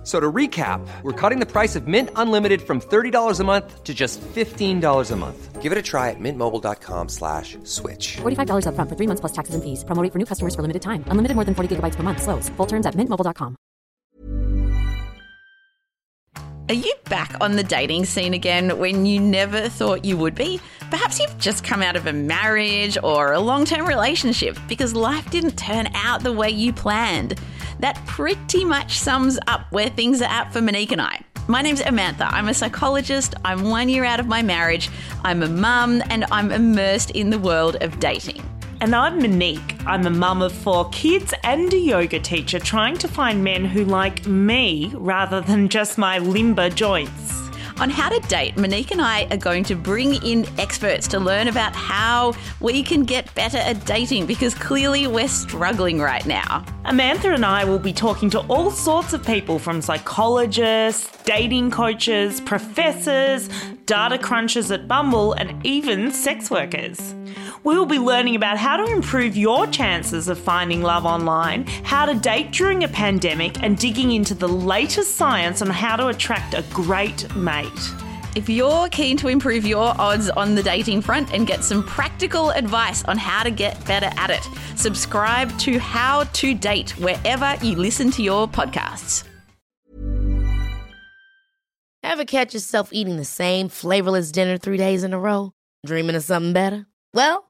F- So to recap, we're cutting the price of Mint Unlimited from $30 a month to just $15 a month. Give it a try at mintmobile.com slash switch. $45 upfront for three months plus taxes and fees. Promo rate for new customers for limited time. Unlimited more than 40 gigabytes per month. Slows. Full terms at mintmobile.com. Are you back on the dating scene again when you never thought you would be? Perhaps you've just come out of a marriage or a long term relationship because life didn't turn out the way you planned. That pretty much sums up where things are at for Monique and I. My name's Amantha. I'm a psychologist. I'm one year out of my marriage. I'm a mum and I'm immersed in the world of dating. And I'm Monique. I'm a mum of four kids and a yoga teacher trying to find men who like me rather than just my limber joints. On How to Date, Monique and I are going to bring in experts to learn about how we can get better at dating because clearly we're struggling right now. Amantha and I will be talking to all sorts of people from psychologists, dating coaches, professors, data crunchers at Bumble, and even sex workers. We will be learning about how to improve your chances of finding love online, how to date during a pandemic, and digging into the latest science on how to attract a great mate. If you're keen to improve your odds on the dating front and get some practical advice on how to get better at it, subscribe to How to Date wherever you listen to your podcasts. Ever catch yourself eating the same flavorless dinner three days in a row? Dreaming of something better? Well,